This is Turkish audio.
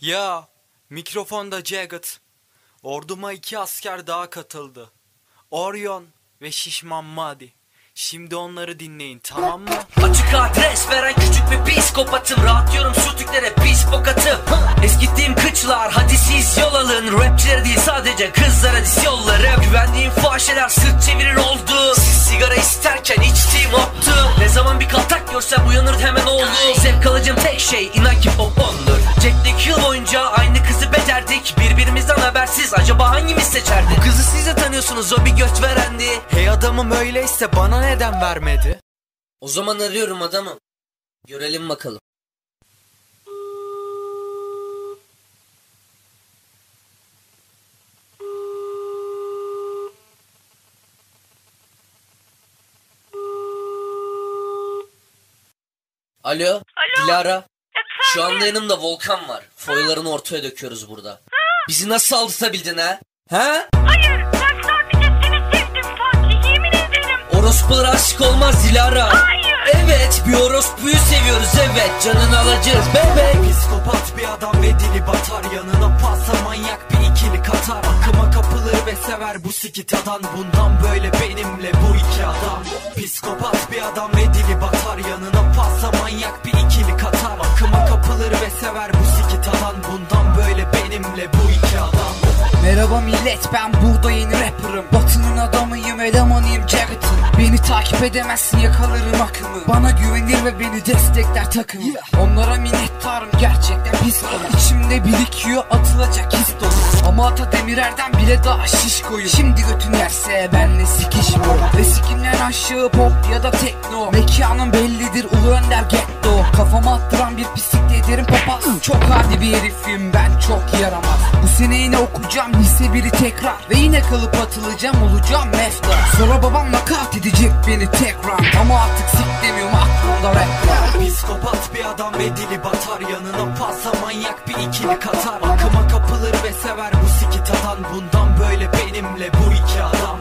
Ya mikrofonda Jagged. Orduma iki asker daha katıldı. Orion ve Şişman Madi. Şimdi onları dinleyin tamam mı? Açık adres veren küçük bir psikopatım. Rahatlıyorum sürtüklere pis bokatım Eskittiğim kıçlar hadi siz yol alın. Rapçilere değil sadece kızlara dis yollarım Güvendiğim fahişeler sırt çevirir oldu. Siz sigara isterken içtiğim optu Ne zaman bir kaltak görsem uyanır hemen oldu. Zevk alacağım tek şey inan ki pop boyunca aynı kızı becerdik Birbirimizden habersiz acaba hangimiz seçerdi Bu kızı siz de tanıyorsunuz o bir göt verendi Hey adamım öyleyse bana neden vermedi? O zaman arıyorum adamı. Görelim bakalım. Alo, Alo. Dilara. Şu anda yanımda Volkan var. Foylarını ortaya döküyoruz burada. Bizi nasıl aldatabildin ha? Ha? Hayır ben sadece seni sevdim Fatih yemin ederim. Orospulara aşık olmaz Dilara. Hayır. Evet, bir orospuyu seviyoruz evet. Canını alacağız bebek. Psikopat bir adam ve dili batar Yanına pasa manyak bir ikili katar Akıma kapılır ve sever bu sikitadan Bundan böyle benimle bu iki adam Psikopat bir adam ve dili batar Yanına Merhaba millet ben burada yeni rapper'ım. Batının adamıyım elemanıyım Jagged'ın Beni takip edemezsin yakalarım akımı. Bana güvenir ve beni destekler takımı Onlara minnettarım gerçekten pis İçimde birikiyor atılacak his dolu. Ama ata demirerden bile daha şiş koyu Şimdi götün yerse benle sikiş bu Ve sikimden aşağı pop ya da tekno. Mekanım bellidir ulu önder getto Kafama attıran bir pislik de ederim papaz. Çok hadi bir herifim ben çok yaramaz Bu sene yine okuyacağım lise biri tekrar. Ve yine kalıp atılacağım olacağım mefta Sonra babam nakat edecek beni tekrar. Ama artık sik demiyorum aklımda rap var. Psikopat bir adam ve dili batar. Yanına pasa manyak bir ikili katar. Akıma kapılır ve sever bu sikitadan Bundan böyle benimle bu iki adam